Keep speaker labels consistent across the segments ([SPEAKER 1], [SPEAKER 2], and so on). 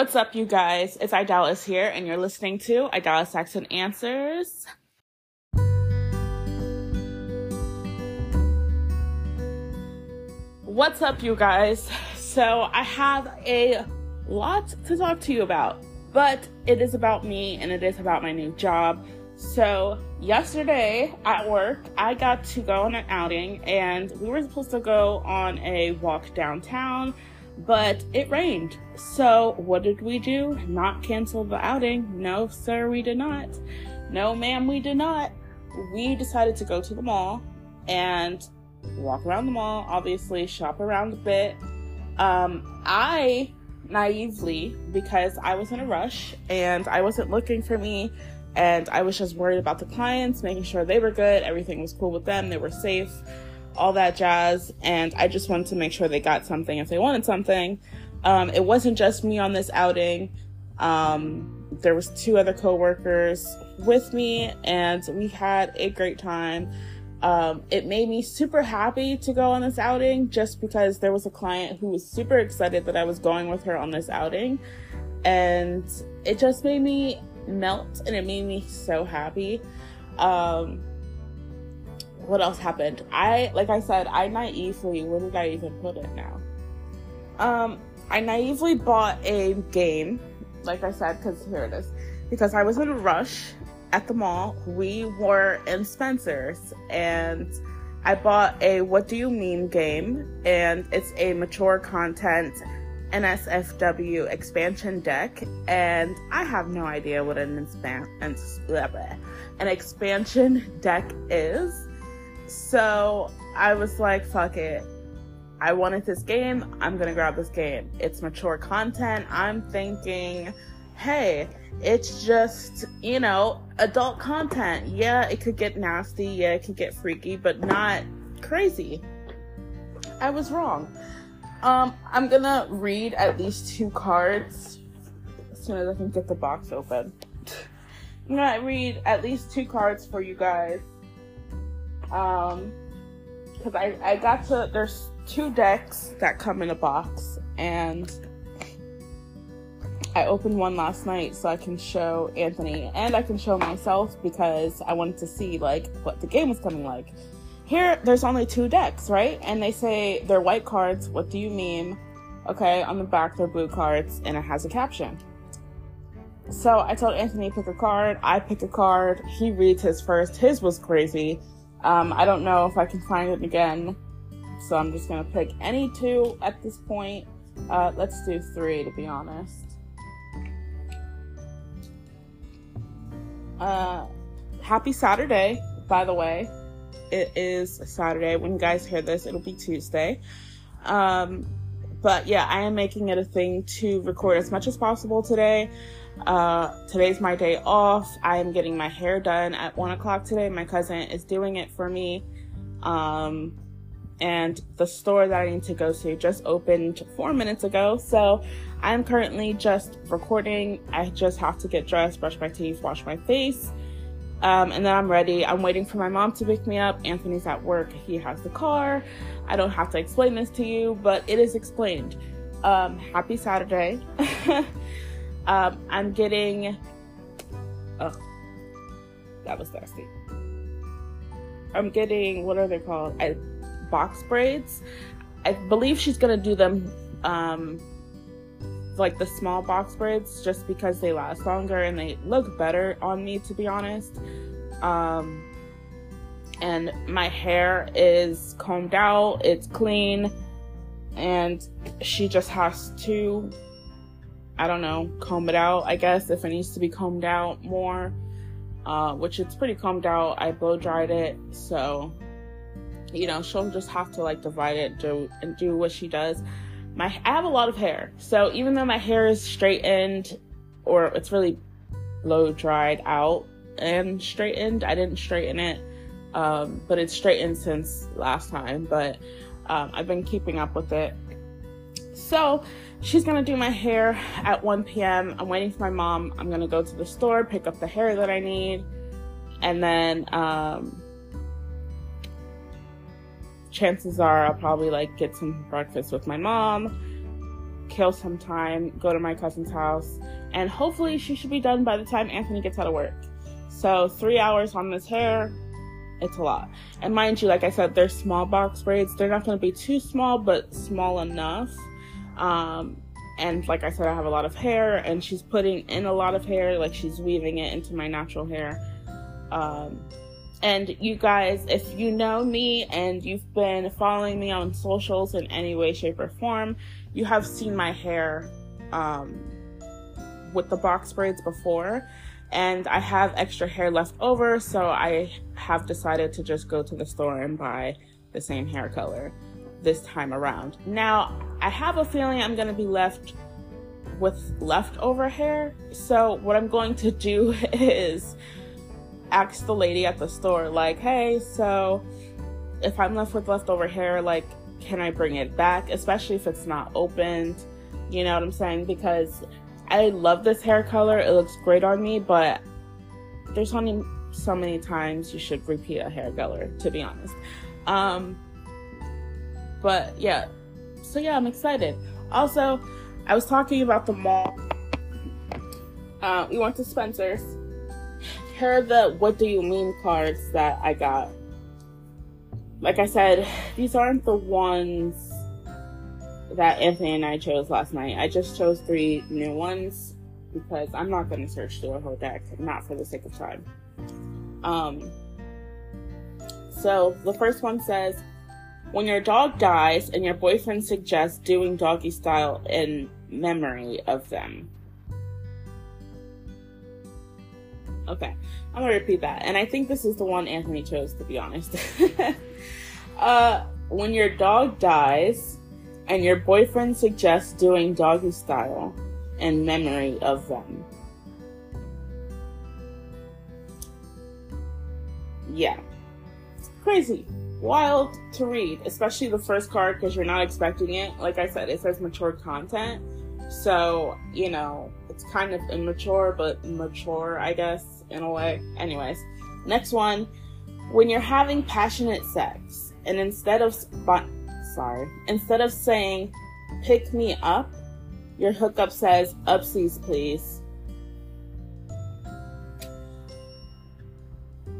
[SPEAKER 1] What's up, you guys? It's Idalis here, and you're listening to Idalis Asks and Answers. What's up, you guys? So, I have a lot to talk to you about, but it is about me and it is about my new job. So, yesterday at work, I got to go on an outing, and we were supposed to go on a walk downtown but it rained. So, what did we do? Not cancel the outing. No, sir, we did not. No, ma'am, we did not. We decided to go to the mall and walk around the mall, obviously, shop around a bit. Um, I naively, because I was in a rush and I wasn't looking for me, and I was just worried about the clients, making sure they were good, everything was cool with them, they were safe all that jazz. And I just wanted to make sure they got something if they wanted something. Um, it wasn't just me on this outing. Um, there was two other coworkers with me, and we had a great time. Um, it made me super happy to go on this outing just because there was a client who was super excited that I was going with her on this outing. And it just made me melt and it made me so happy. Um, what else happened? I, like I said, I naively, where did I even put it now? Um, I naively bought a game, like I said, because here it is, because I was in a rush at the mall. We were in Spencer's and I bought a What Do You Mean game, and it's a mature content NSFW expansion deck, and I have no idea what an, inspan- an expansion deck is. So I was like, fuck it. I wanted this game. I'm going to grab this game. It's mature content. I'm thinking, hey, it's just, you know, adult content. Yeah, it could get nasty. Yeah, it could get freaky, but not crazy. I was wrong. Um, I'm gonna read at least two cards as soon as I can get the box open. I'm gonna read at least two cards for you guys um, because I, I got to, there's two decks that come in a box, and I opened one last night so I can show Anthony and I can show myself because I wanted to see like what the game was coming like. Here, there's only two decks, right? And they say they're white cards. What do you mean? Okay, on the back they're blue cards, and it has a caption. So I told Anthony pick a card. I pick a card. He reads his first. His was crazy. Um, I don't know if I can find it again, so I'm just gonna pick any two at this point. Uh, let's do three to be honest. Uh, happy Saturday, by the way. It is Saturday. When you guys hear this, it'll be Tuesday. Um, but yeah, I am making it a thing to record as much as possible today. Uh, today's my day off. I am getting my hair done at one o'clock today. My cousin is doing it for me. Um, and the store that I need to go to just opened four minutes ago. So I'm currently just recording. I just have to get dressed, brush my teeth, wash my face. Um, and then I'm ready. I'm waiting for my mom to pick me up. Anthony's at work. He has the car. I don't have to explain this to you, but it is explained. Um, happy Saturday. Um, I'm getting. Oh, that was nasty. I'm getting what are they called? I, box braids. I believe she's gonna do them, um, like the small box braids, just because they last longer and they look better on me, to be honest. Um, and my hair is combed out, it's clean, and she just has to I don't know, comb it out, I guess, if it needs to be combed out more. Uh, which it's pretty combed out. I blow dried it, so you know, she'll just have to like divide it do, and do what she does. My I have a lot of hair, so even though my hair is straightened or it's really blow dried out and straightened, I didn't straighten it, um, but it's straightened since last time. But um, I've been keeping up with it. So She's gonna do my hair at 1 p.m. I'm waiting for my mom. I'm gonna go to the store, pick up the hair that I need, and then um, chances are I'll probably like get some breakfast with my mom, kill some time, go to my cousin's house, and hopefully she should be done by the time Anthony gets out of work. So three hours on this hair, it's a lot. And mind you, like I said, they're small box braids. They're not to be too small, but small enough. Um, and like I said, I have a lot of hair, and she's putting in a lot of hair, like she's weaving it into my natural hair. Um, and you guys, if you know me and you've been following me on socials in any way, shape, or form, you have seen my hair um, with the box braids before. And I have extra hair left over, so I have decided to just go to the store and buy the same hair color this time around. Now, I have a feeling I'm going to be left with leftover hair. So, what I'm going to do is ask the lady at the store, like, hey, so if I'm left with leftover hair, like, can I bring it back? Especially if it's not opened. You know what I'm saying? Because I love this hair color. It looks great on me, but there's only so many times you should repeat a hair color, to be honest. Um, but yeah, so yeah, I'm excited. Also, I was talking about the mall. Uh, we went to Spencer's here are the what do you mean cards that I got. Like I said, these aren't the ones that Anthony and I chose last night. I just chose three new ones because I'm not going to search through a whole deck, not for the sake of time. Um, so the first one says, when your dog dies and your boyfriend suggests doing doggy style in memory of them. Okay, I'm gonna repeat that. And I think this is the one Anthony chose, to be honest. uh, when your dog dies and your boyfriend suggests doing doggy style in memory of them. Yeah. Crazy. Wild to read, especially the first card because you're not expecting it. Like I said, it says mature content. So, you know, it's kind of immature, but mature, I guess in a way. Anyways, next one. When you're having passionate sex, and instead of spot, sorry, instead of saying "pick me up," your hookup says "upsies, please."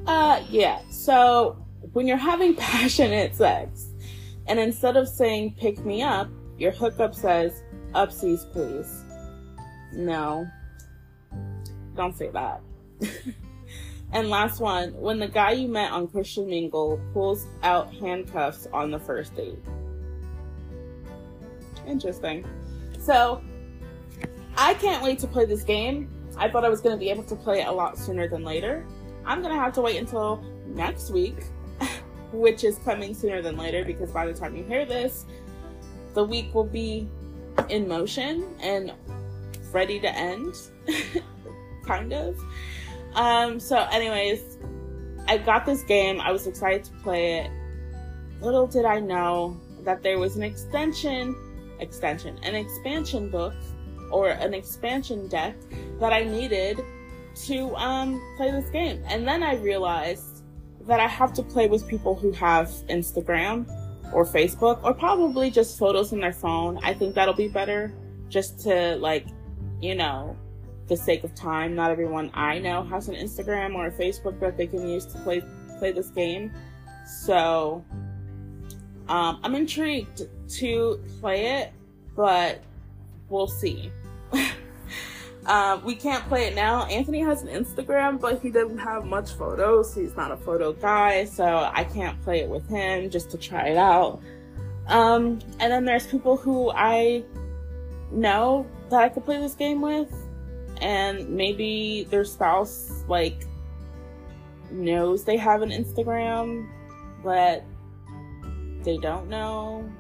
[SPEAKER 1] Uh, yeah. So when you're having passionate sex, and instead of saying "pick me up," your hookup says "upsies, please." No, don't say that. and last one, when the guy you met on Christian Mingle pulls out handcuffs on the first date. Interesting. So, I can't wait to play this game. I thought I was going to be able to play it a lot sooner than later. I'm going to have to wait until next week, which is coming sooner than later because by the time you hear this, the week will be in motion and ready to end, kind of. Um, so, anyways, I got this game. I was excited to play it. Little did I know that there was an extension, extension, an expansion book or an expansion deck that I needed to um, play this game. And then I realized that I have to play with people who have Instagram or Facebook or probably just photos in their phone. I think that'll be better just to like, you know, the sake of time, not everyone I know has an Instagram or a Facebook that they can use to play play this game. So um, I'm intrigued to play it, but we'll see. um, we can't play it now. Anthony has an Instagram, but he doesn't have much photos. He's not a photo guy, so I can't play it with him just to try it out. Um, and then there's people who I know that I could play this game with, and maybe their spouse like knows they have an Instagram, but they don't know.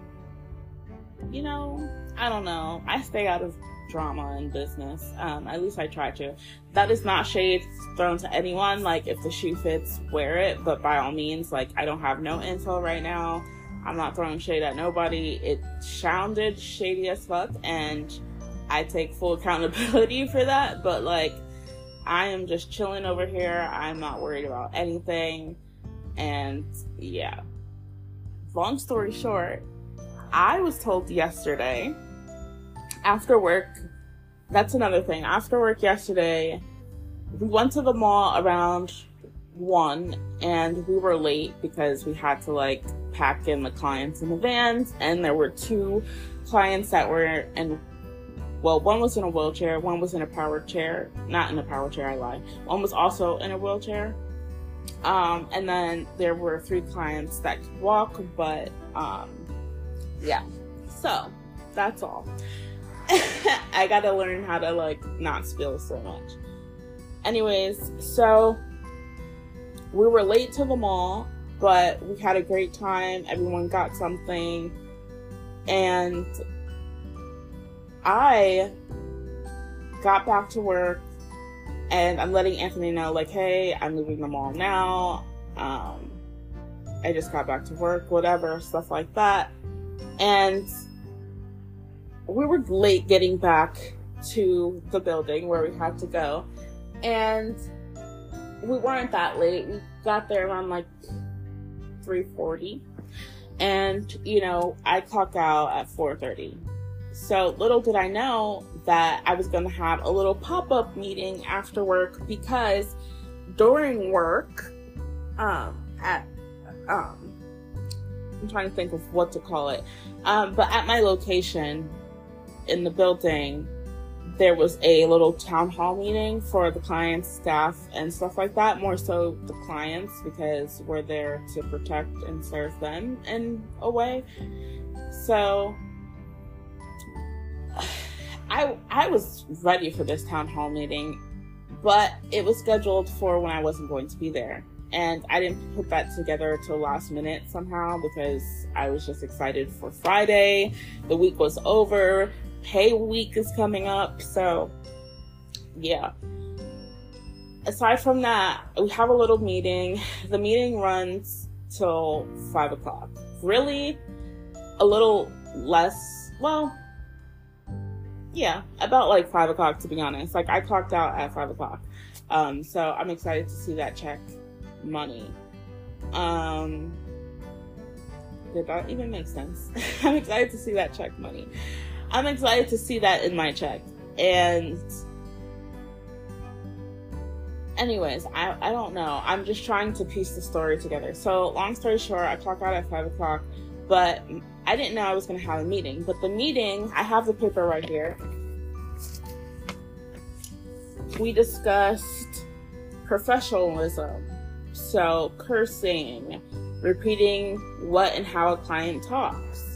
[SPEAKER 1] You know, I don't know. I stay out of drama and business. Um, at least I try to. That is not shade thrown to anyone. Like, if the shoe fits, wear it. But by all means, like, I don't have no info right now. I'm not throwing shade at nobody. It sounded shady as fuck, and I take full accountability for that, but like I am just chilling over here. I'm not worried about anything. And yeah. Long story short, I was told yesterday after work, that's another thing. After work yesterday, we went to the mall around one and we were late because we had to like pack in the clients in the vans and there were two clients that were in well one was in a wheelchair one was in a power chair not in a power chair i lie one was also in a wheelchair. Um, and then there were three clients that could walk but um, yeah. So that's all i gotta learn how to like not spill so much anyways so we were late to the mall, but we had a great time. Everyone got something. And I got back to work and I'm letting Anthony know, like, hey, I'm leaving the mall now. Um, I just got back to work, whatever, stuff like that. And we were late getting back to the building where we had to go. And we weren't that late. We got there around like 3:40, and you know I clock out at 4:30. So little did I know that I was going to have a little pop-up meeting after work because during work, um, at um, I'm trying to think of what to call it, um, but at my location in the building there was a little town hall meeting for the clients, staff, and stuff like that. More so the clients because we're there to protect and serve them in a way. So I I was ready for this town hall meeting, but it was scheduled for when I wasn't going to be there. And I didn't put that together till last minute somehow because I was just excited for Friday. The week was over pay week is coming up. So, yeah. Aside from that, we have a little meeting. The meeting runs till five o'clock. Really, a little less. Well, yeah, about like five o'clock to be honest. Like I clocked out at five o'clock. Um, so I'm excited to see that check money. Um, did that even make sense? I'm excited to see that check money. I'm excited to see that in my check. And anyways, I, I don't know. I'm just trying to piece the story together. So long story short, I clock out at five o'clock, but I didn't know I was gonna have a meeting. But the meeting, I have the paper right here. We discussed professionalism. So cursing, repeating what and how a client talks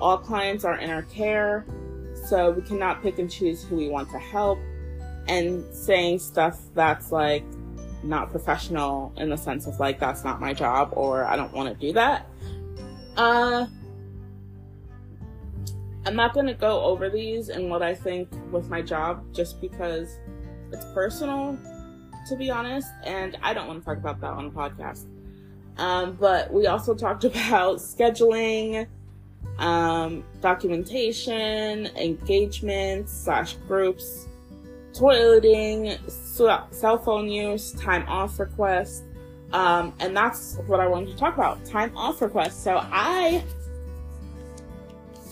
[SPEAKER 1] all clients are in our care, so we cannot pick and choose who we want to help. And saying stuff that's like not professional in the sense of like that's not my job or I don't want to do that. Uh, I'm not going to go over these and what I think with my job just because it's personal, to be honest, and I don't want to talk about that on the podcast. Um, but we also talked about scheduling, um, documentation, engagements slash groups, toileting, cell phone use, time off requests, um, and that's what I wanted to talk about time off requests. So I,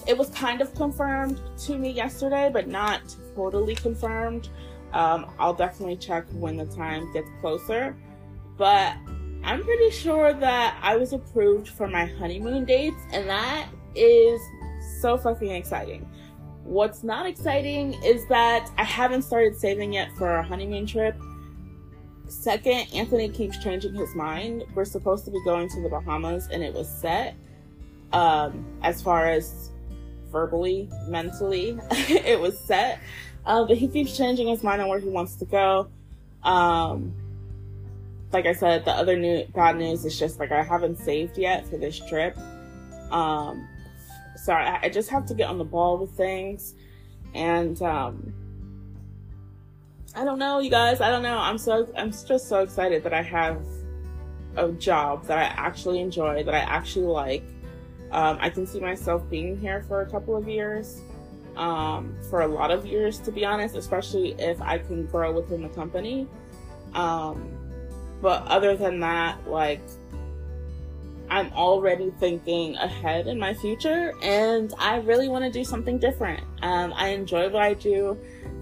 [SPEAKER 1] it was kind of confirmed to me yesterday, but not totally confirmed. Um, I'll definitely check when the time gets closer, but I'm pretty sure that I was approved for my honeymoon dates, and that is so fucking exciting. What's not exciting is that I haven't started saving yet for our honeymoon trip. Second, Anthony keeps changing his mind. We're supposed to be going to the Bahamas and it was set. Um, as far as verbally, mentally, it was set. Uh, but he keeps changing his mind on where he wants to go. Um, like I said, the other new bad news is just like I haven't saved yet for this trip. Um, sorry, I just have to get on the ball with things. And um, I don't know, you guys. I don't know. I'm so I'm just so excited that I have a job that I actually enjoy, that I actually like. Um, I can see myself being here for a couple of years, um, for a lot of years, to be honest, especially if I can grow within the company. Um, but other than that, like, I'm already thinking ahead in my future and I really want to do something different. Um, I enjoy what I do.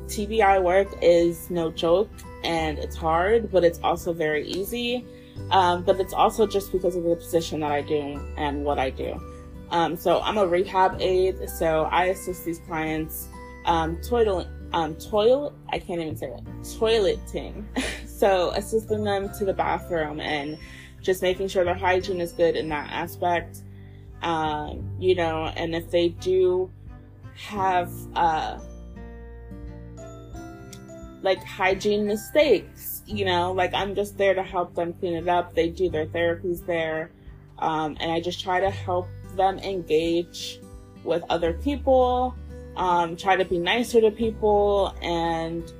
[SPEAKER 1] TBI work is no joke and it's hard, but it's also very easy. Um, but it's also just because of the position that I do and what I do. Um, so I'm a rehab aide, so I assist these clients um, toilet, um, toilet, I can't even say it, toileting. so assisting them to the bathroom and just making sure their hygiene is good in that aspect. Um, you know, and if they do have, uh, like hygiene mistakes, you know, like I'm just there to help them clean it up. They do their therapies there. Um, and I just try to help them engage with other people, um, try to be nicer to people, and,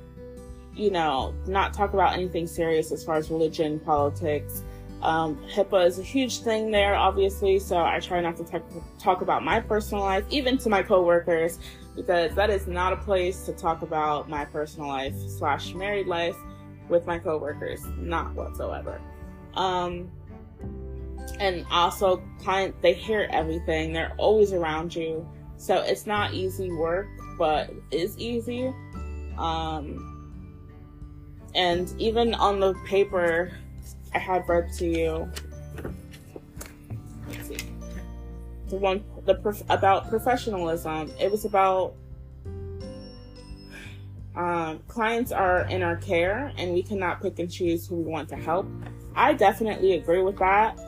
[SPEAKER 1] you know, not talk about anything serious as far as religion, politics. Um, HIPAA is a huge thing there, obviously, so I try not to talk, talk about my personal life, even to my coworkers, because that is not a place to talk about my personal life slash married life with my coworkers, not whatsoever. Um, and also client they hear everything they're always around you so it's not easy work but it's easy um and even on the paper i had read to you. The one the prof, about professionalism. It was about um, clients are in our care and we cannot pick and choose who we want to help. I definitely agree with that.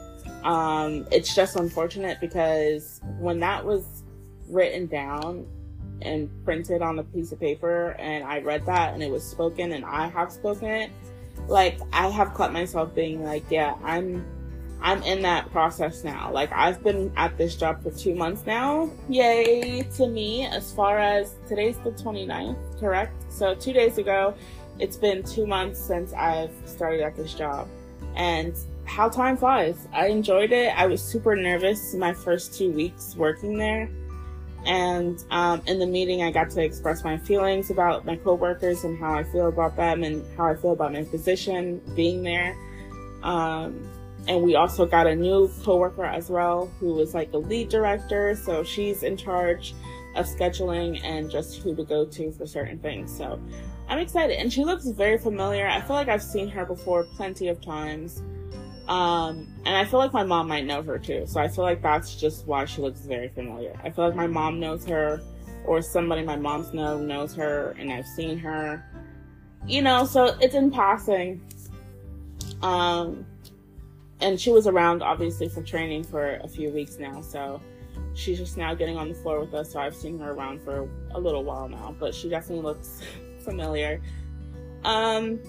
[SPEAKER 1] Um, it's just unfortunate because when that was written down and printed on a piece of paper and I read that and it was spoken and I have spoken it, like I have caught myself being like, yeah, I'm I'm in that process now. Like I've been at this job for two months now. Yay to me as far as today's the 29th, correct? So two days ago, it's been two months since I've started at this job. And how time flies. I enjoyed it. I was super nervous my first two weeks working there. And um, in the meeting, I got to express my feelings about my coworkers and how I feel about them and how I feel about my position being there. Um, and we also got a new coworker as well who was like a lead director. So she's in charge of scheduling and just who to go to for certain things. So I'm excited. And she looks very familiar. I feel like I've seen her before plenty of times. Um, and I feel like my mom might know her too. So I feel like that's just why she looks very familiar. I feel like my mom knows her, or somebody my mom's know knows her, and I've seen her. You know, so it's in passing. Um, and she was around obviously for training for a few weeks now. So she's just now getting on the floor with us. So I've seen her around for a little while now, but she definitely looks familiar. Um,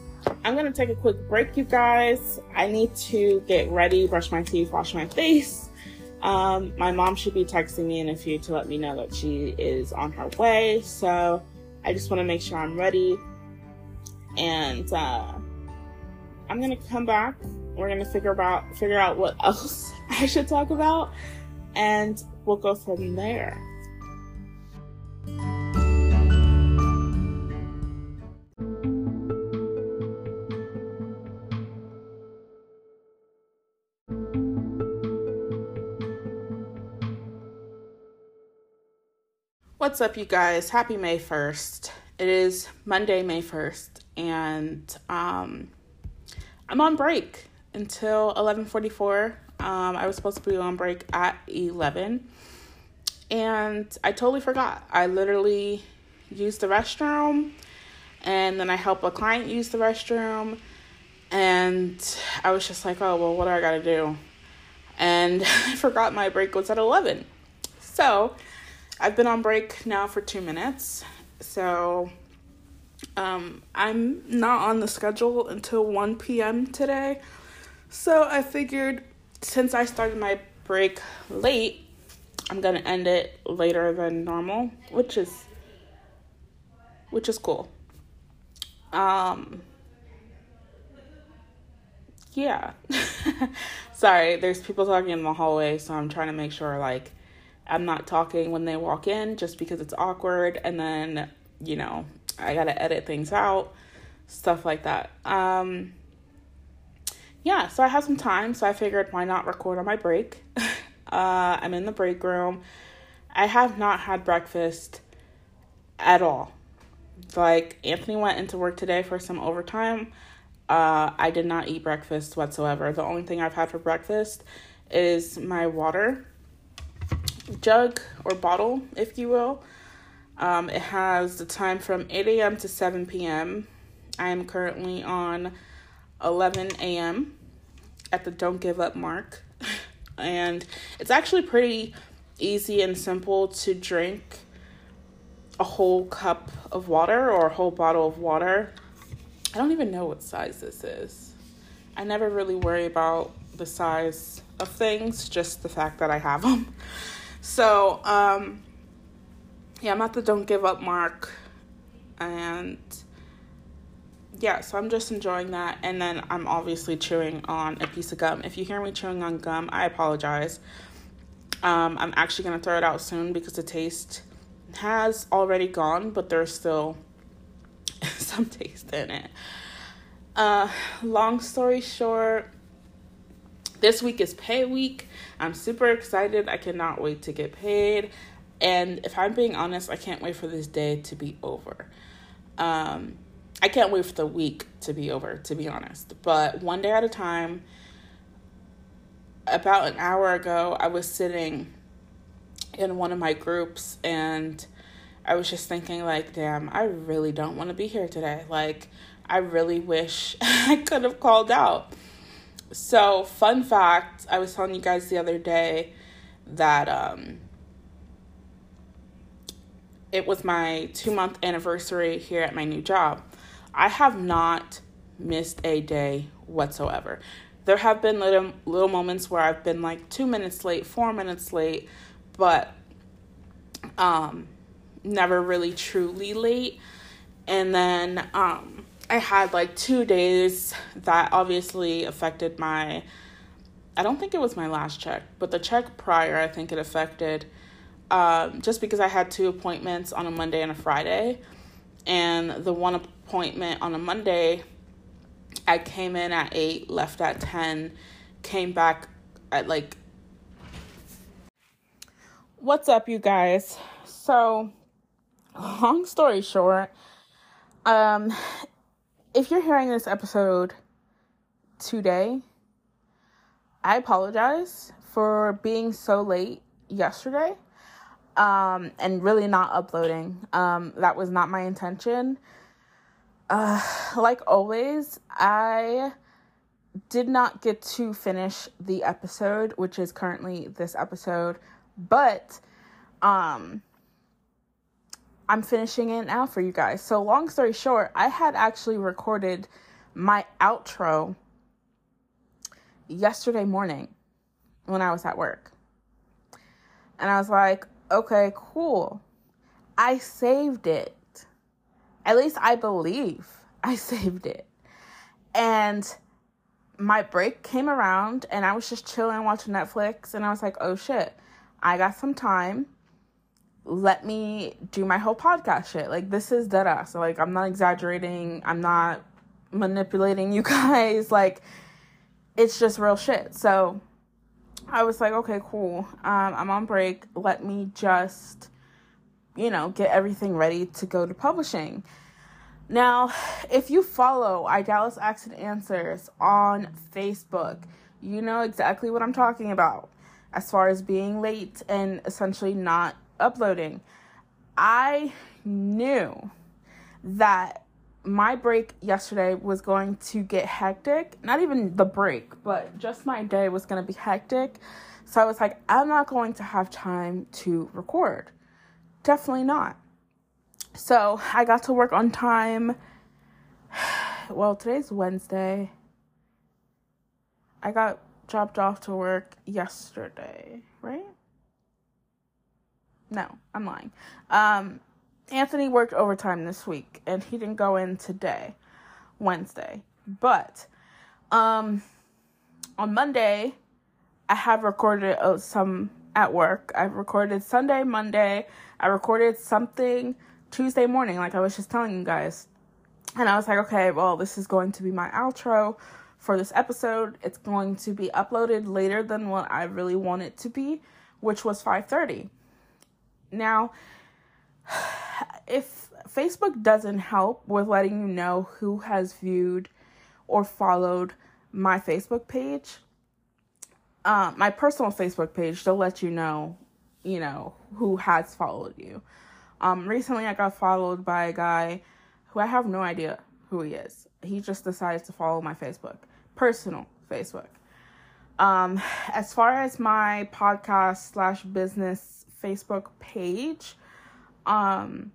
[SPEAKER 1] I'm gonna take a quick break, you guys. I need to get ready, brush my teeth, wash my face. Um, my mom should be texting me in a few to let me know that she is on her way. So I just want to make sure I'm ready. And uh, I'm gonna come back. We're gonna figure about figure out what else I should talk about, and we'll go from there. What's up, you guys? Happy May 1st. It is Monday, May 1st, and um, I'm on break until 11:44. Um, I was supposed to be on break at 11, and I totally forgot. I literally used the restroom, and then I helped a client use the restroom, and I was just like, "Oh well, what do I gotta do?" And I forgot my break was at 11, so. I've been on break now for two minutes, so um, I'm not on the schedule until 1 p.m. today. So I figured since I started my break late, I'm gonna end it later than normal, which is which is cool. Um yeah. Sorry, there's people talking in the hallway, so I'm trying to make sure like I'm not talking when they walk in just because it's awkward. And then, you know, I got to edit things out, stuff like that. Um, yeah, so I have some time, so I figured why not record on my break. uh, I'm in the break room. I have not had breakfast at all. Like, Anthony went into work today for some overtime. Uh, I did not eat breakfast whatsoever. The only thing I've had for breakfast is my water jug or bottle, if you will. Um, it has the time from 8 a.m. to 7 p.m. I am currently on 11 a.m. at the don't give up mark. and it's actually pretty easy and simple to drink a whole cup of water or a whole bottle of water. I don't even know what size this is. I never really worry about the size of things, just the fact that I have them. So, um, yeah, I'm at the don't give up mark. And yeah, so I'm just enjoying that. And then I'm obviously chewing on a piece of gum. If you hear me chewing on gum, I apologize. Um, I'm actually going to throw it out soon because the taste has already gone, but there's still some taste in it. Uh, long story short, this week is pay week. I'm super excited. I cannot wait to get paid. And if I'm being honest, I can't wait for this day to be over. Um, I can't wait for the week to be over, to be honest. But one day at a time, about an hour ago, I was sitting in one of my groups and I was just thinking, like, damn, I really don't want to be here today. Like, I really wish I could have called out. So, fun fact I was telling you guys the other day that um, it was my two month anniversary here at my new job. I have not missed a day whatsoever. There have been little little moments where I've been like 2 minutes late, 4 minutes late, but um never really truly late. And then um I had like 2 days that obviously affected my I don't think it was my last check, but the check prior, I think it affected um, just because I had two appointments on a Monday and a Friday. And the one appointment on a Monday, I came in at 8, left at 10, came back at like. What's up, you guys? So, long story short, um, if you're hearing this episode today, I apologize for being so late yesterday um, and really not uploading. Um, that was not my intention. Uh, like always, I did not get to finish the episode, which is currently this episode, but um, I'm finishing it now for you guys. So, long story short, I had actually recorded my outro yesterday morning when I was at work. And I was like, okay, cool. I saved it. At least I believe I saved it. And my break came around and I was just chilling watching Netflix and I was like, oh shit, I got some time. Let me do my whole podcast shit. Like this is dead ass. Like I'm not exaggerating. I'm not manipulating you guys. Like it's just real shit. So I was like, okay, cool. Um, I'm on break. Let me just, you know, get everything ready to go to publishing. Now, if you follow Idalis Asks and Answers on Facebook, you know exactly what I'm talking about as far as being late and essentially not uploading. I knew that my break yesterday was going to get hectic. Not even the break, but just my day was going to be hectic. So I was like, I'm not going to have time to record. Definitely not. So I got to work on time. Well, today's Wednesday. I got dropped off to work yesterday, right? No, I'm lying. Um, Anthony worked overtime this week and he didn't go in today, Wednesday. But um on Monday I have recorded uh, some at work. I've recorded Sunday, Monday. I recorded something Tuesday morning like I was just telling you guys. And I was like, okay, well, this is going to be my outro for this episode. It's going to be uploaded later than what I really want it to be, which was 5:30. Now, if Facebook doesn't help with letting you know who has viewed or followed my Facebook page, uh, my personal Facebook page, they'll let you know, you know, who has followed you. Um, recently, I got followed by a guy who I have no idea who he is. He just decided to follow my Facebook, personal Facebook. Um, as far as my podcast slash business Facebook page, um,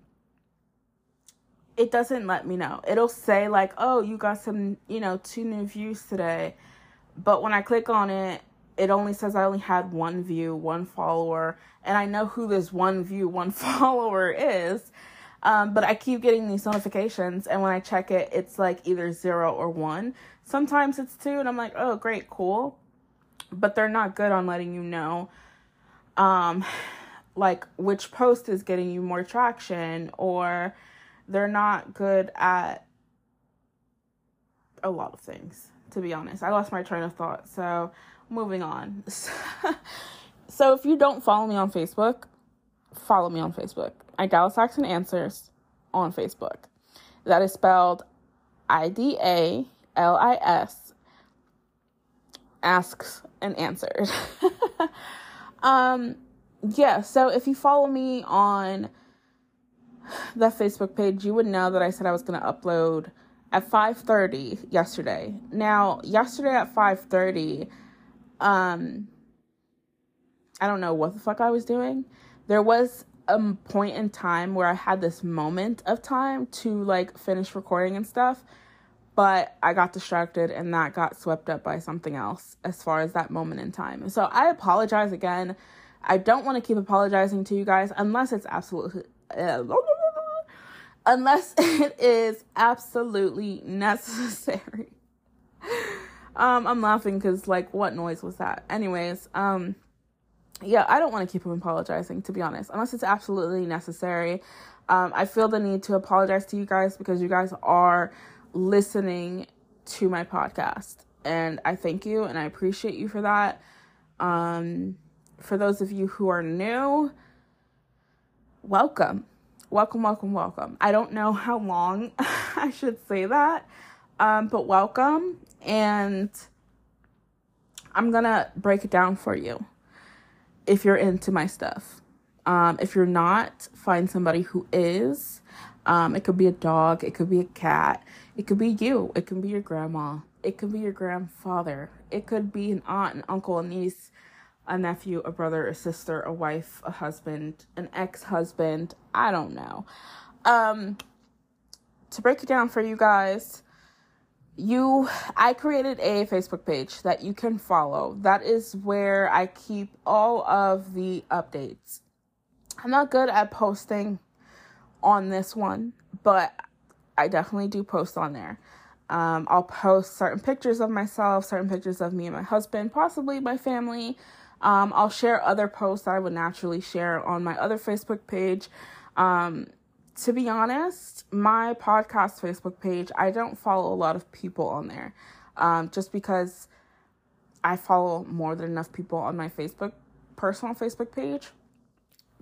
[SPEAKER 1] it doesn't let me know. It'll say like, "Oh, you got some, you know, two new views today," but when I click on it, it only says I only had one view, one follower, and I know who this one view, one follower is. Um, but I keep getting these notifications, and when I check it, it's like either zero or one. Sometimes it's two, and I'm like, oh, great, cool. But they're not good on letting you know, um, like which post is getting you more traction, or they're not good at a lot of things, to be honest. I lost my train of thought, so moving on. so if you don't follow me on Facebook, follow me on Facebook. Idalis Asks and Answers on Facebook. That is spelled I D A L I S asks and answers um yeah, so if you follow me on the Facebook page, you would know that I said I was going to upload at 5:30 yesterday. Now, yesterday at 5:30 um I don't know what the fuck I was doing. There was a point in time where I had this moment of time to like finish recording and stuff, but I got distracted and that got swept up by something else as far as that moment in time. So I apologize again. I don't want to keep apologizing to you guys unless it's absolutely uh, unless it is absolutely necessary. Um, I'm laughing because like, what noise was that? Anyways, um, yeah, I don't want to keep apologizing to be honest, unless it's absolutely necessary. Um, I feel the need to apologize to you guys because you guys are listening to my podcast, and I thank you and I appreciate you for that. Um, for those of you who are new, welcome, welcome, welcome, welcome. I don't know how long I should say that, um, but welcome and I'm gonna break it down for you if you're into my stuff. Um, if you're not, find somebody who is. Um, it could be a dog, it could be a cat, it could be you, it could be your grandma, it could be your grandfather, it could be an aunt, an uncle, a niece, a nephew, a brother, a sister, a wife, a husband, an ex husband. I don't know. Um, to break it down for you guys, you I created a Facebook page that you can follow. That is where I keep all of the updates. I'm not good at posting on this one, but I definitely do post on there. Um, I'll post certain pictures of myself, certain pictures of me and my husband, possibly my family. Um, I'll share other posts that I would naturally share on my other Facebook page. Um, to be honest, my podcast Facebook page, I don't follow a lot of people on there. Um, just because I follow more than enough people on my Facebook personal Facebook page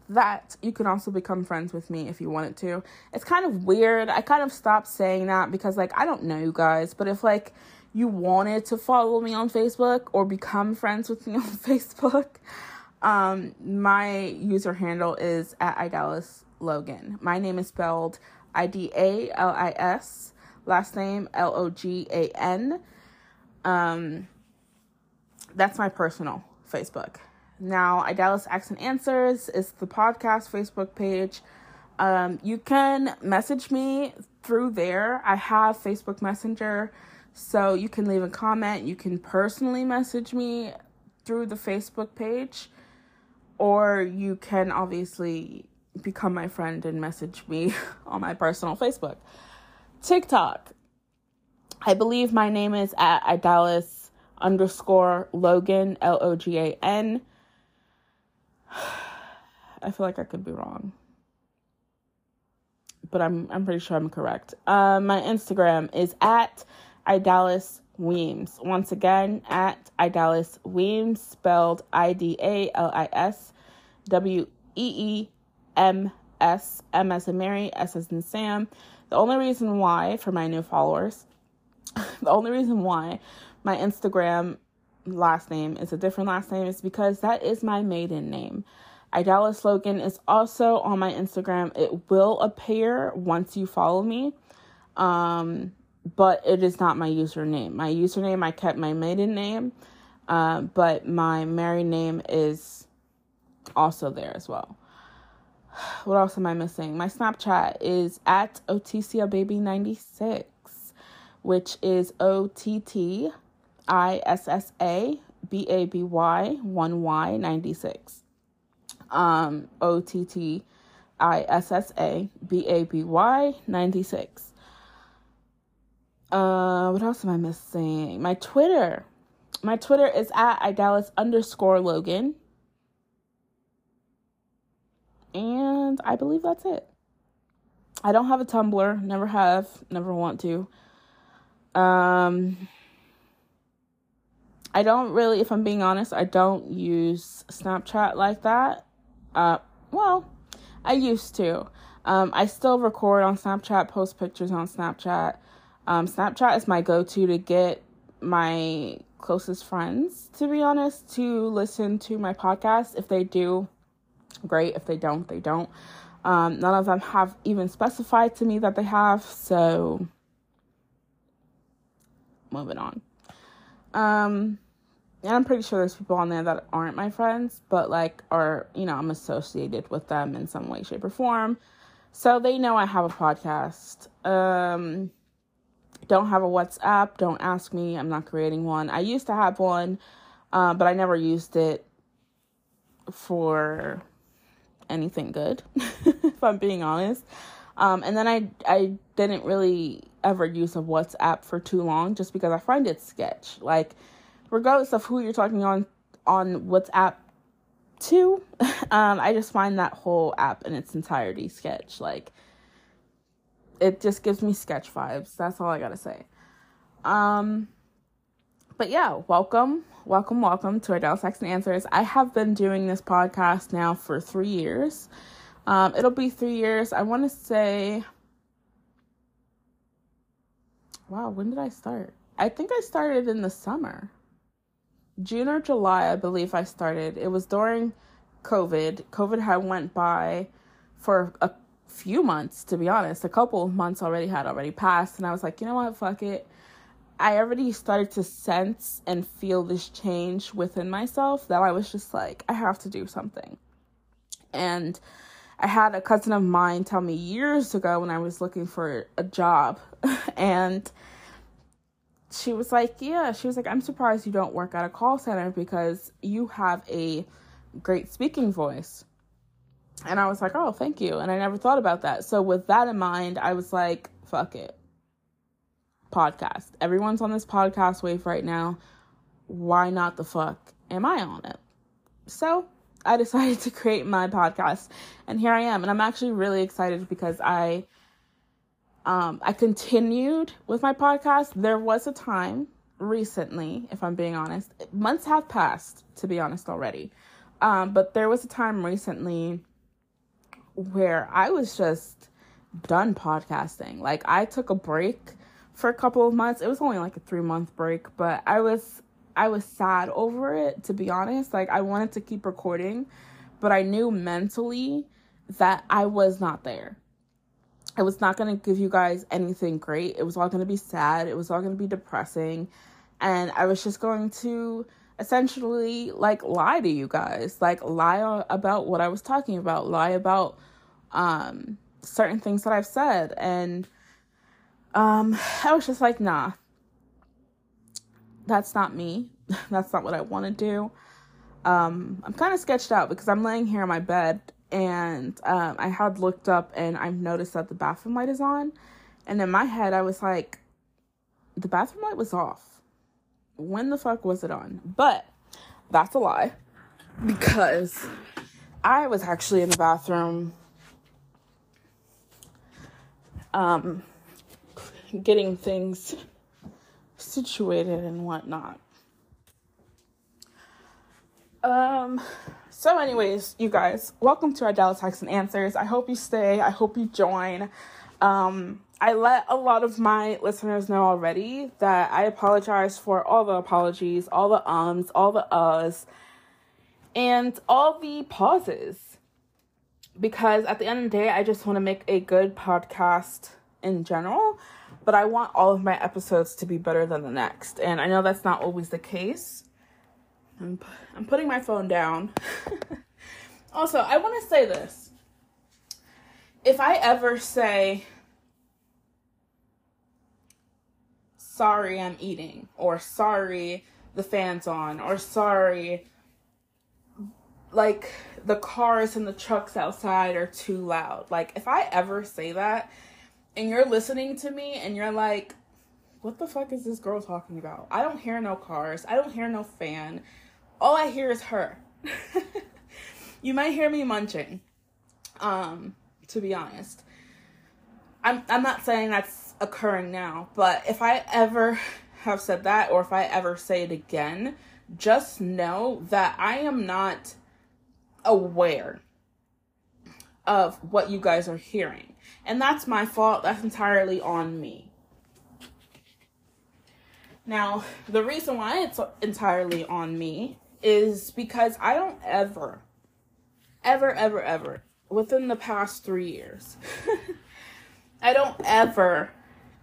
[SPEAKER 1] that you can also become friends with me if you wanted to. It's kind of weird. I kind of stopped saying that because like I don't know you guys, but if like you wanted to follow me on Facebook or become friends with me on Facebook, um my user handle is at Idalis Logan. My name is spelled I D A L I S, last name L O G A N. Um, that's my personal Facebook. Now, Idalis Asks and Answers is the podcast Facebook page. Um, you can message me through there. I have Facebook Messenger, so you can leave a comment. You can personally message me through the Facebook page, or you can obviously become my friend and message me on my personal Facebook. TikTok. I believe my name is at Idalis underscore Logan, L O G A N. I feel like I could be wrong. But I'm I'm pretty sure I'm correct. Uh, my Instagram is at Idalis Weems. Once again, at Idalis Weems, spelled I D A L I S W E E M S, M as in Mary, S as in Sam. The only reason why, for my new followers, the only reason why my Instagram last name is a different last name is because that is my maiden name. Idalis Logan is also on my Instagram. It will appear once you follow me. Um, but it is not my username. My username, I kept my maiden name, uh, but my married name is also there as well. What else am I missing? My Snapchat is at OTCA96, which is O T T I S S A B A B Y 1Y 96. Um, O T T I S S A B A B Y 96. Uh, what else am I missing? My Twitter. My Twitter is at Idalis underscore Logan. And I believe that's it. I don't have a Tumblr, never have, never want to. Um, I don't really, if I'm being honest, I don't use Snapchat like that. Uh, well, I used to. Um, I still record on Snapchat, post pictures on Snapchat. Um, Snapchat is my go to to get my closest friends, to be honest, to listen to my podcast. If they do, great. If they don't, they don't. Um, none of them have even specified to me that they have, so moving on. Um, and I'm pretty sure there's people on there that aren't my friends, but like are, you know, I'm associated with them in some way, shape, or form. So they know I have a podcast. Um, don't have a WhatsApp. Don't ask me. I'm not creating one. I used to have one, uh, but I never used it for anything good, if I'm being honest. Um, and then I I didn't really ever use a WhatsApp for too long, just because I find it sketch. Like, regardless of who you're talking on on WhatsApp to, um, I just find that whole app in its entirety sketch. Like, it just gives me sketch vibes. That's all I gotta say. Um, but yeah, welcome, welcome, welcome to Idalis Asks and Answers. I have been doing this podcast now for three years. Um, it'll be three years. I want to say, wow, when did I start? I think I started in the summer, June or July, I believe I started. It was during COVID. COVID had went by for a few months, to be honest. A couple months already had already passed, and I was like, you know what, fuck it. I already started to sense and feel this change within myself that I was just like, I have to do something. And I had a cousin of mine tell me years ago when I was looking for a job, and she was like, Yeah, she was like, I'm surprised you don't work at a call center because you have a great speaking voice. And I was like, oh, thank you. And I never thought about that. So, with that in mind, I was like, fuck it. Podcast. Everyone's on this podcast wave right now. Why not the fuck am I on it? So, I decided to create my podcast. And here I am. And I'm actually really excited because I. Um, I continued with my podcast. There was a time recently, if I'm being honest, months have passed, to be honest, already. Um, but there was a time recently where I was just done podcasting. Like I took a break for a couple of months. It was only like a 3 month break, but I was I was sad over it to be honest. Like I wanted to keep recording, but I knew mentally that I was not there. I was not going to give you guys anything great. It was all going to be sad. It was all going to be depressing. And I was just going to essentially like lie to you guys, like lie about what I was talking about, lie about um certain things that I've said and um I was just like, nah. That's not me. that's not what I want to do. Um I'm kind of sketched out because I'm laying here in my bed and um I had looked up and I've noticed that the bathroom light is on and in my head I was like the bathroom light was off when the fuck was it on? But that's a lie because I was actually in the bathroom um getting things situated and whatnot. Um, so, anyways, you guys, welcome to Idalis Asks and Answers. I hope you stay. I hope you join. Um, I let a lot of my listeners know already that I apologize for all the apologies, all the ums, all the uhs, and all the pauses. Because at the end of the day, I just want to make a good podcast in general, but I want all of my episodes to be better than the next. And I know that's not always the case. I'm, I'm putting my phone down. also, I want to say this. If I ever say, sorry, I'm eating, or sorry, the fan's on, or sorry, like the cars and the trucks outside are too loud. Like, if I ever say that and you're listening to me and you're like, what the fuck is this girl talking about? I don't hear no cars. I don't hear no fan all I hear is her. you might hear me munching. Um, to be honest. I'm I'm not saying that's occurring now, but if I ever have said that or if I ever say it again, just know that I am not aware of what you guys are hearing. And that's my fault. That's entirely on me. Now, the reason why it's entirely on me is because I don't ever, ever, ever, ever, within the past three years, I don't ever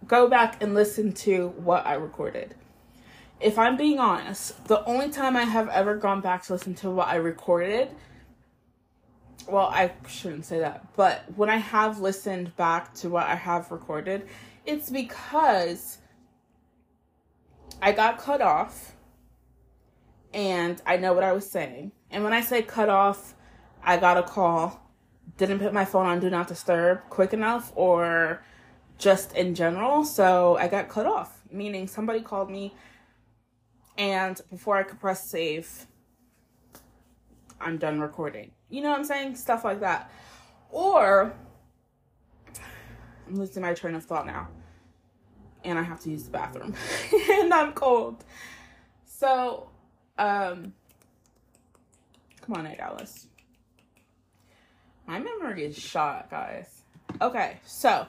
[SPEAKER 1] go back and listen to what I recorded. If I'm being honest, the only time I have ever gone back to listen to what I recorded, well, I shouldn't say that, but when I have listened back to what I have recorded, it's because I got cut off and I know what I was saying. And when I say cut off, I got a call, didn't put my phone on do not disturb quick enough, or just in general. So I got cut off, meaning somebody called me, and before I could press save, I'm done recording. You know what I'm saying? Stuff like that. Or, I'm losing my train of thought now. And I have to use the bathroom. and I'm cold. So, um, come on, Dallas. My memory is shot, guys. Okay, so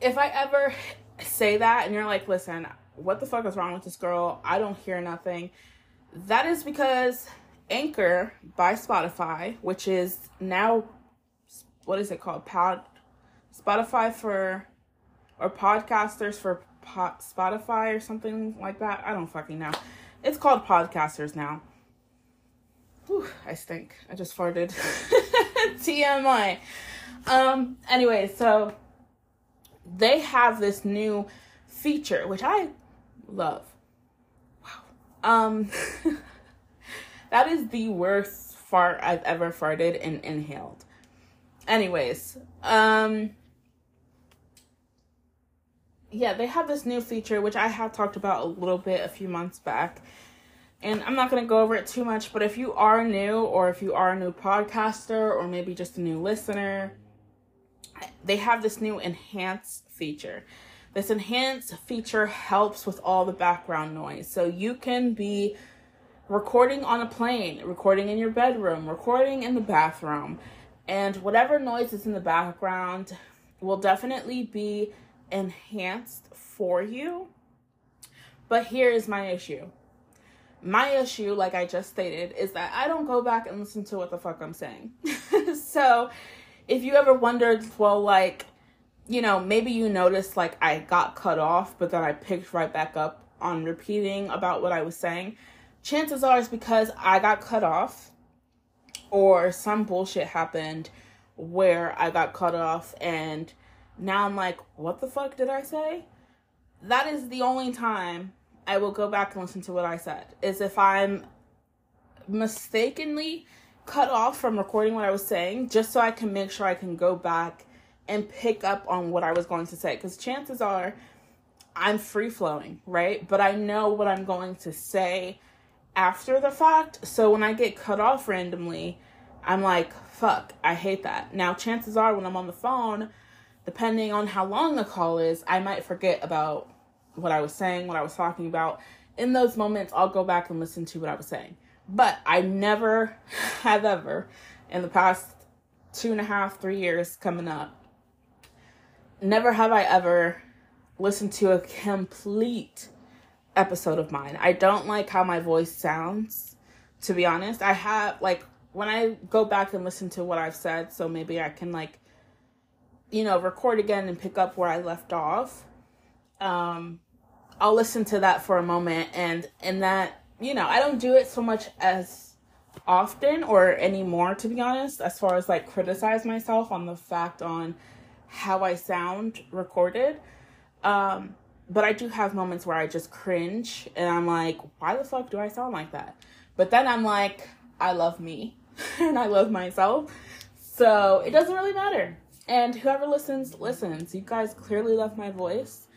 [SPEAKER 1] if I ever say that and you're like, listen, what the fuck is wrong with this girl? I don't hear nothing. That is because Anchor by Spotify, which is now, what is it called? Pod, Spotify for, or podcasters for pod, Spotify or something like that. I don't fucking know. It's called Podcasters now. Whew, I stink. I just farted. TMI. Um, anyway, so they have this new feature, which I love. Wow. Um, that is the worst fart I've ever farted and inhaled. Anyways, um, yeah, they have this new feature which I have talked about a little bit a few months back. And I'm not going to go over it too much, but if you are new or if you are a new podcaster or maybe just a new listener, they have this new enhance feature. This enhance feature helps with all the background noise. So you can be recording on a plane, recording in your bedroom, recording in the bathroom, and whatever noise is in the background will definitely be enhanced for you. But here is my issue. My issue, like I just stated, is that I don't go back and listen to what the fuck I'm saying. so if you ever wondered, well, like, you know, maybe you noticed like I got cut off, but then I picked right back up on repeating about what I was saying. Chances are it's because I got cut off or some bullshit happened where I got cut off and now I'm like, what the fuck did I say? That is the only time I will go back and listen to what I said. Is if I'm mistakenly cut off from recording what I was saying, just so I can make sure I can go back and pick up on what I was going to say. Because chances are I'm free flowing, right? But I know what I'm going to say after the fact. So when I get cut off randomly, I'm like, fuck, I hate that. Now, chances are when I'm on the phone, depending on how long the call is, I might forget about what I was saying, what I was talking about. In those moments, I'll go back and listen to what I was saying. But I never have ever, in the past two and a half, three years coming up, never have I ever listened to a complete episode of mine. I don't like how my voice sounds, to be honest. I have, like, when I go back and listen to what I've said, so maybe I can, like, you know, record again and pick up where I left off. Um, I'll listen to that for a moment, and in that, you know, I don't do it so much as often or anymore, to be honest, as far as like criticize myself on the fact on how I sound recorded. Um, but I do have moments where I just cringe and I'm like, why the fuck do I sound like that? But then I'm like, I love me and I love myself. So it doesn't really matter. And whoever listens, listens. You guys clearly love my voice.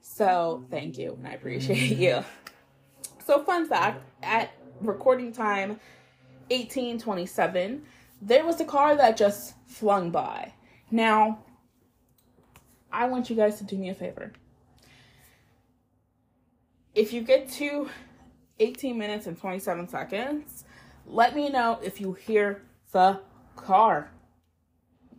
[SPEAKER 1] So thank you and I appreciate you. So, fun fact at recording time 1827, there was a car that just flung by. Now, I want you guys to do me a favor. If you get to 18 minutes and 27 seconds, let me know if you hear the car.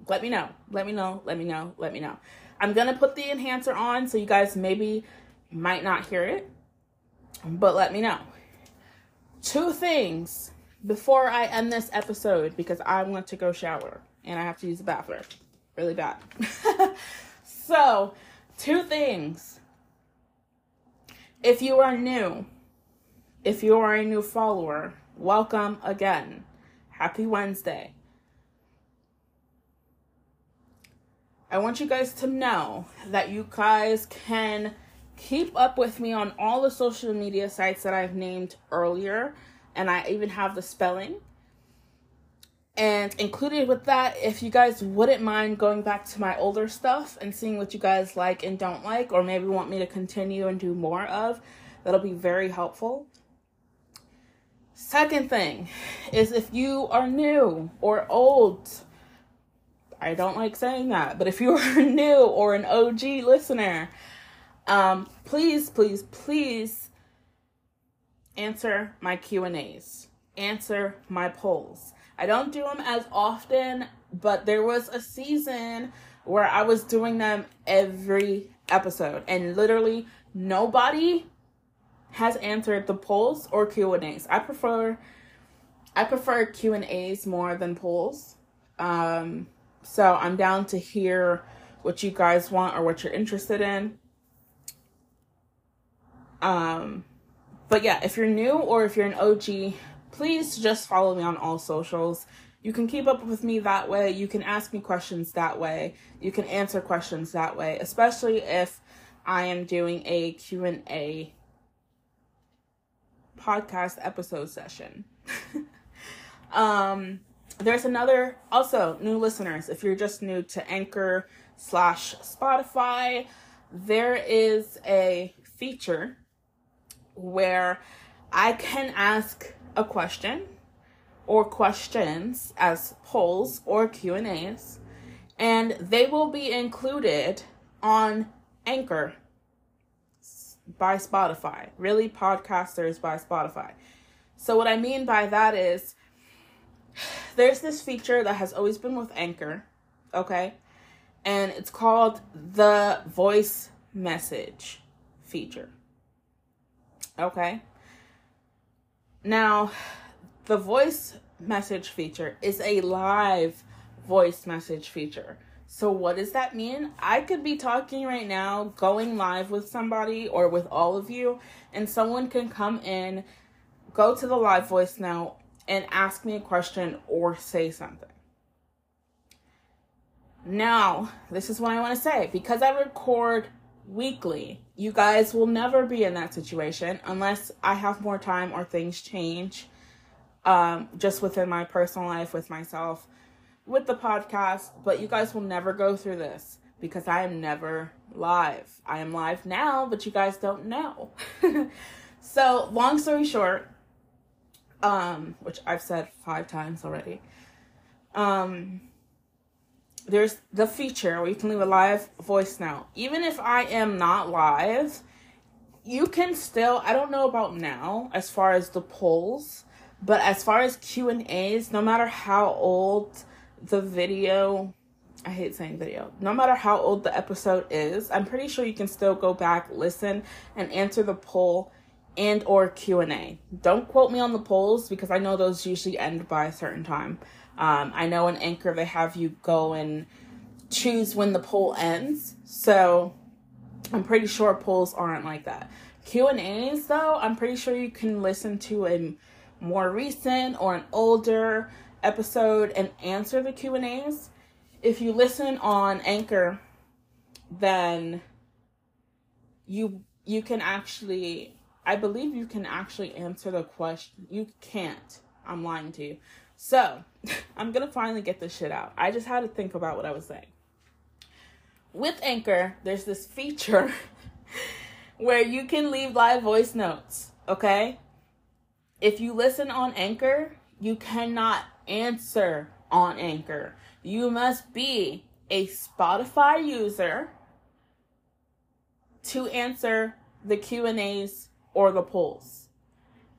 [SPEAKER 1] Let me know. Let me know. Let me know. Let me know. I'm going to put the enhancer on so you guys maybe might not hear it, but let me know. Two things before I end this episode because I want to go shower and I have to use the bathroom really bad. so, two things. If you are new, if you are a new follower, welcome again. Happy Wednesday. I want you guys to know that you guys can keep up with me on all the social media sites that I've named earlier, and I even have the spelling. And included with that, if you guys wouldn't mind going back to my older stuff and seeing what you guys like and don't like, or maybe want me to continue and do more of, that'll be very helpful. Second thing is if you are new or old, I don't like saying that, but if you are new or an OG listener, um, please, please, please answer my Q&As. Answer my polls. I don't do them as often, but there was a season where I was doing them every episode and literally nobody has answered the polls or Q&As. I prefer I prefer Q&As more than polls. Um so I'm down to hear what you guys want or what you're interested in. Um, but yeah, if you're new or if you're an OG, please just follow me on all socials. You can keep up with me that way. You can ask me questions that way. You can answer questions that way, especially if I am doing a Q&A podcast episode session. um there's another also new listeners if you're just new to anchor slash spotify there is a feature where i can ask a question or questions as polls or q and a's and they will be included on anchor by spotify really podcasters by spotify so what i mean by that is there's this feature that has always been with Anchor, okay? And it's called the voice message feature. Okay? Now, the voice message feature is a live voice message feature. So, what does that mean? I could be talking right now, going live with somebody or with all of you, and someone can come in, go to the live voice now, and ask me a question or say something. Now, this is what I want to say. Because I record weekly, you guys will never be in that situation unless I have more time or things change um, just within my personal life with myself, with the podcast. But you guys will never go through this because I am never live. I am live now, but you guys don't know. so, long story short, um, which I've said five times already. Um, there's the feature where you can leave a live voice note. Even if I am not live, you can still I don't know about now as far as the polls, but as far as Q and A's, no matter how old the video I hate saying video. No matter how old the episode is, I'm pretty sure you can still go back, listen, and answer the poll and or Q&A. Don't quote me on the polls because I know those usually end by a certain time. Um, I know in Anchor they have you go and choose when the poll ends. So I'm pretty sure polls aren't like that. Q&As though, I'm pretty sure you can listen to a more recent or an older episode and answer the Q&As. If you listen on Anchor, then you you can actually I believe you can actually answer the question. You can't. I'm lying to you. So, I'm to finally get this shit out. I just had to think about what I was saying. With Anchor, there's this feature where you can leave live voice notes, okay? If you listen on Anchor, you cannot answer on Anchor. You must be a Spotify user to answer the Q&As or the polls.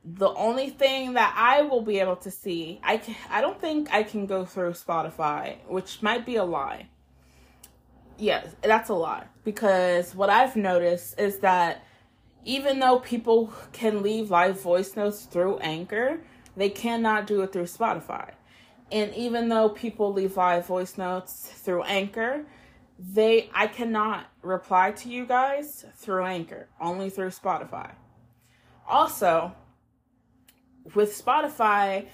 [SPEAKER 1] The only thing that I will be able to see, I can, I don't think I can go through Spotify, which might be a lie. Yes, that's a lie because what I've noticed is that even though people can leave live voice notes through Anchor, they cannot do it through Spotify. And even though people leave live voice notes through Anchor, they I cannot reply to you guys through Anchor, only through Spotify. Also, with Spotify,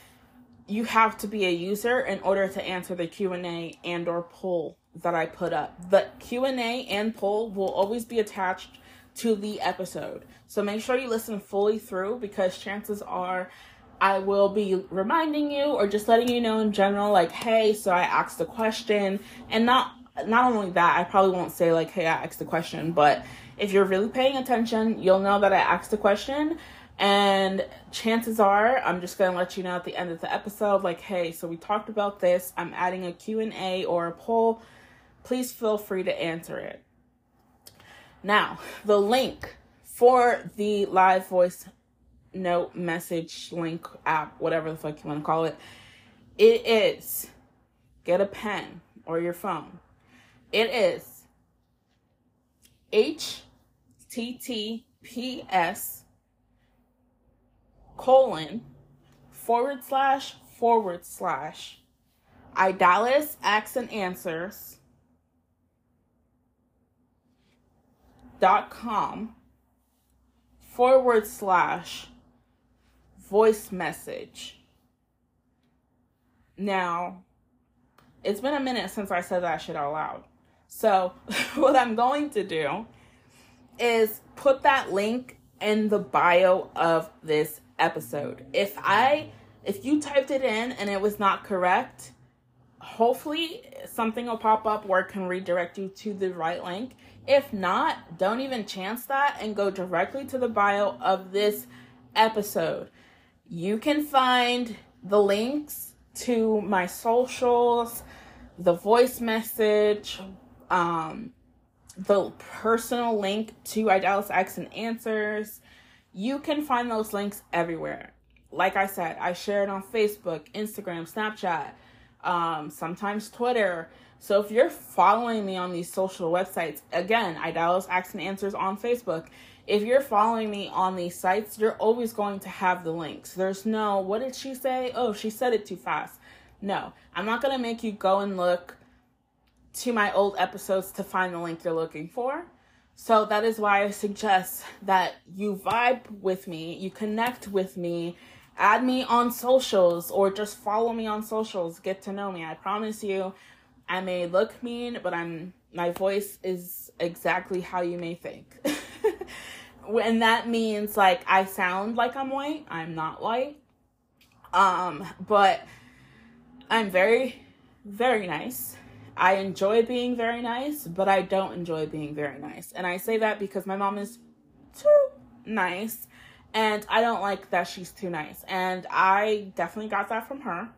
[SPEAKER 1] you have to be a user in order to answer the Q&A and or poll that I put up. The Q&A and poll will always be attached to the episode. So make sure you listen fully through because chances are I will be reminding you or just letting you know in general like hey, so I asked a question and not not only that, I probably won't say like hey, I asked a question, but if you're really paying attention, you'll know that I asked a question and chances are I'm just going to let you know at the end of the episode like hey, so we talked about this. I'm adding a Q&A or a poll. Please feel free to answer it. Now, the link for the live voice note message link app, whatever the fuck you want to call it, it is get a pen or your phone. It is https colon forward slash forward slash Idalis Asks and Answers dot com forward slash voice message. Now, it's been a minute since I said that shit out loud. So, what I'm going to do is put that link in the bio of this episode. If I if you typed it in and it was not correct, hopefully something will pop up where it can redirect you to the right link. If not, don't even chance that and go directly to the bio of this episode. You can find the links to my socials, the voice message, um, the personal link to Idalis Asks and Answers. You can find those links everywhere. Like I said, I share it on Facebook, Instagram, Snapchat, um, sometimes Twitter. So if you're following me on these social websites, again, Idalis Asks and Answers on Facebook. If you're following me on these sites, you're always going to have the links. There's no, what did she say? Oh, she said it too fast. No, I'm not going to make you go and look to my old episodes to find the link you're looking for. So that is why I suggest that you vibe with me, you connect with me, add me on socials, or just follow me on socials, get to know me. I promise you, I may look mean, but I'm my voice is exactly how you may think. and that means like I sound like I'm white. I'm not white. Um, but I'm very very nice. I enjoy being very nice, but I don't enjoy being very nice. And I say that because my mom is too nice and I don't like that she's too nice. And I definitely got that from her.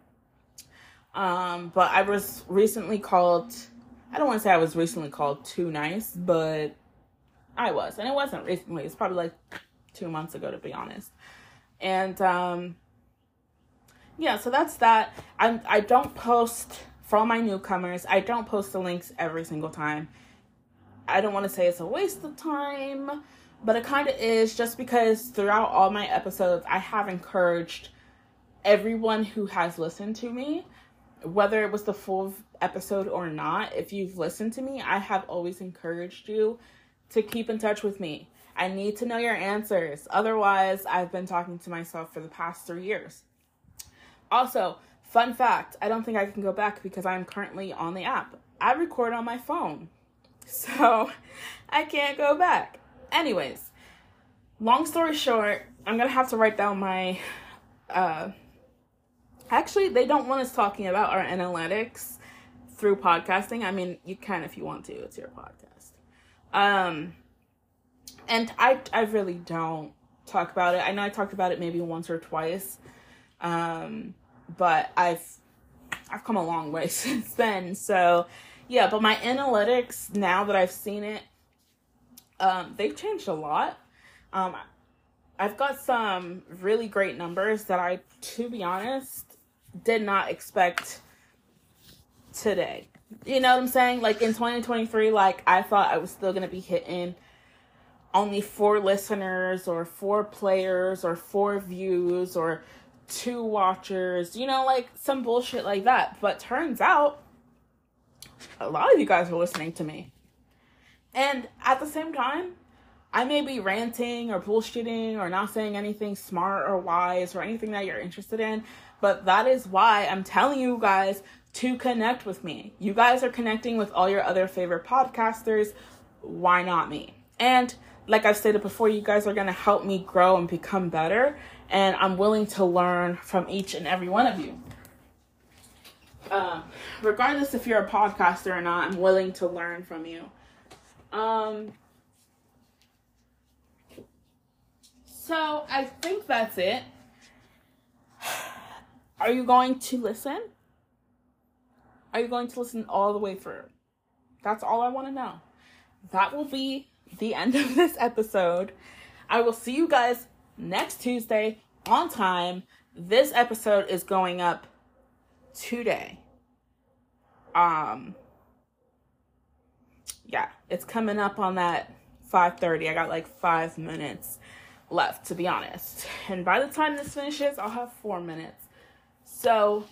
[SPEAKER 1] Um, but I was recently called, I don't want to say I was recently called too nice, but I was, and it wasn't recently. It's probably like two months ago, to be honest. And um, yeah, so that's that. I I don't post for all my newcomers. I don't post the links every single time. I don't want to say it's a waste of time, but it kind of is just because throughout all my episodes, I have encouraged everyone who has listened to me, whether it was the full episode or not, if you've listened to me, I have always encouraged you to keep in touch with me. I need to know your answers. Otherwise, I've been talking to myself for the past three years. Also, fun fact I don't think I can go back because I'm currently on the app. I record on my phone. So I can't go back. Anyways, long story short, I'm gonna have to write down my uh actually they don't want us talking about our analytics through podcasting. I mean, you can if you want to. It's your podcast. Um, and I I really don't talk about it. I know I talked about it maybe once or twice. Um, but I've I've come a long way since then. So, yeah, but my analytics now that I've seen it um, they've changed a lot. Um, I've got some really great numbers that I, to be honest, did not expect today. You know what I'm saying? Like in 2023, like I thought I was still gonna be hitting only four listeners or four players or four views or two watchers, you know, like some bullshit like that. But turns out a lot of you guys are listening to me. And at the same time, I may be ranting or bullshitting or not saying anything smart or wise or anything that you're interested in, but that is why I'm telling you guys to connect with me. You guys are connecting with all your other favorite podcasters. Why not me? And like I've stated before, you guys are going to help me grow and become better. And I'm willing to learn from each and every one of you. Um, regardless if you're a podcaster or not, I'm willing to learn from you. Um, so I think that's it. Are you going to listen? Are you going to listen all the way through? That's all I want to know. That will be the end of this episode. I will see you guys next Tuesday on time. This episode is going up today. Um yeah, it's coming up on that 5:30. I got like 5 minutes left to be honest. And by the time this finishes, I'll have 4 minutes. So,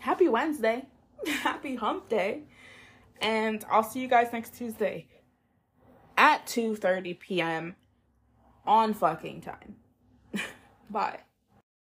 [SPEAKER 1] happy Wednesday. happy hump day. And I'll see you guys next Tuesday at 2:30 p.m. on fucking time. Bye.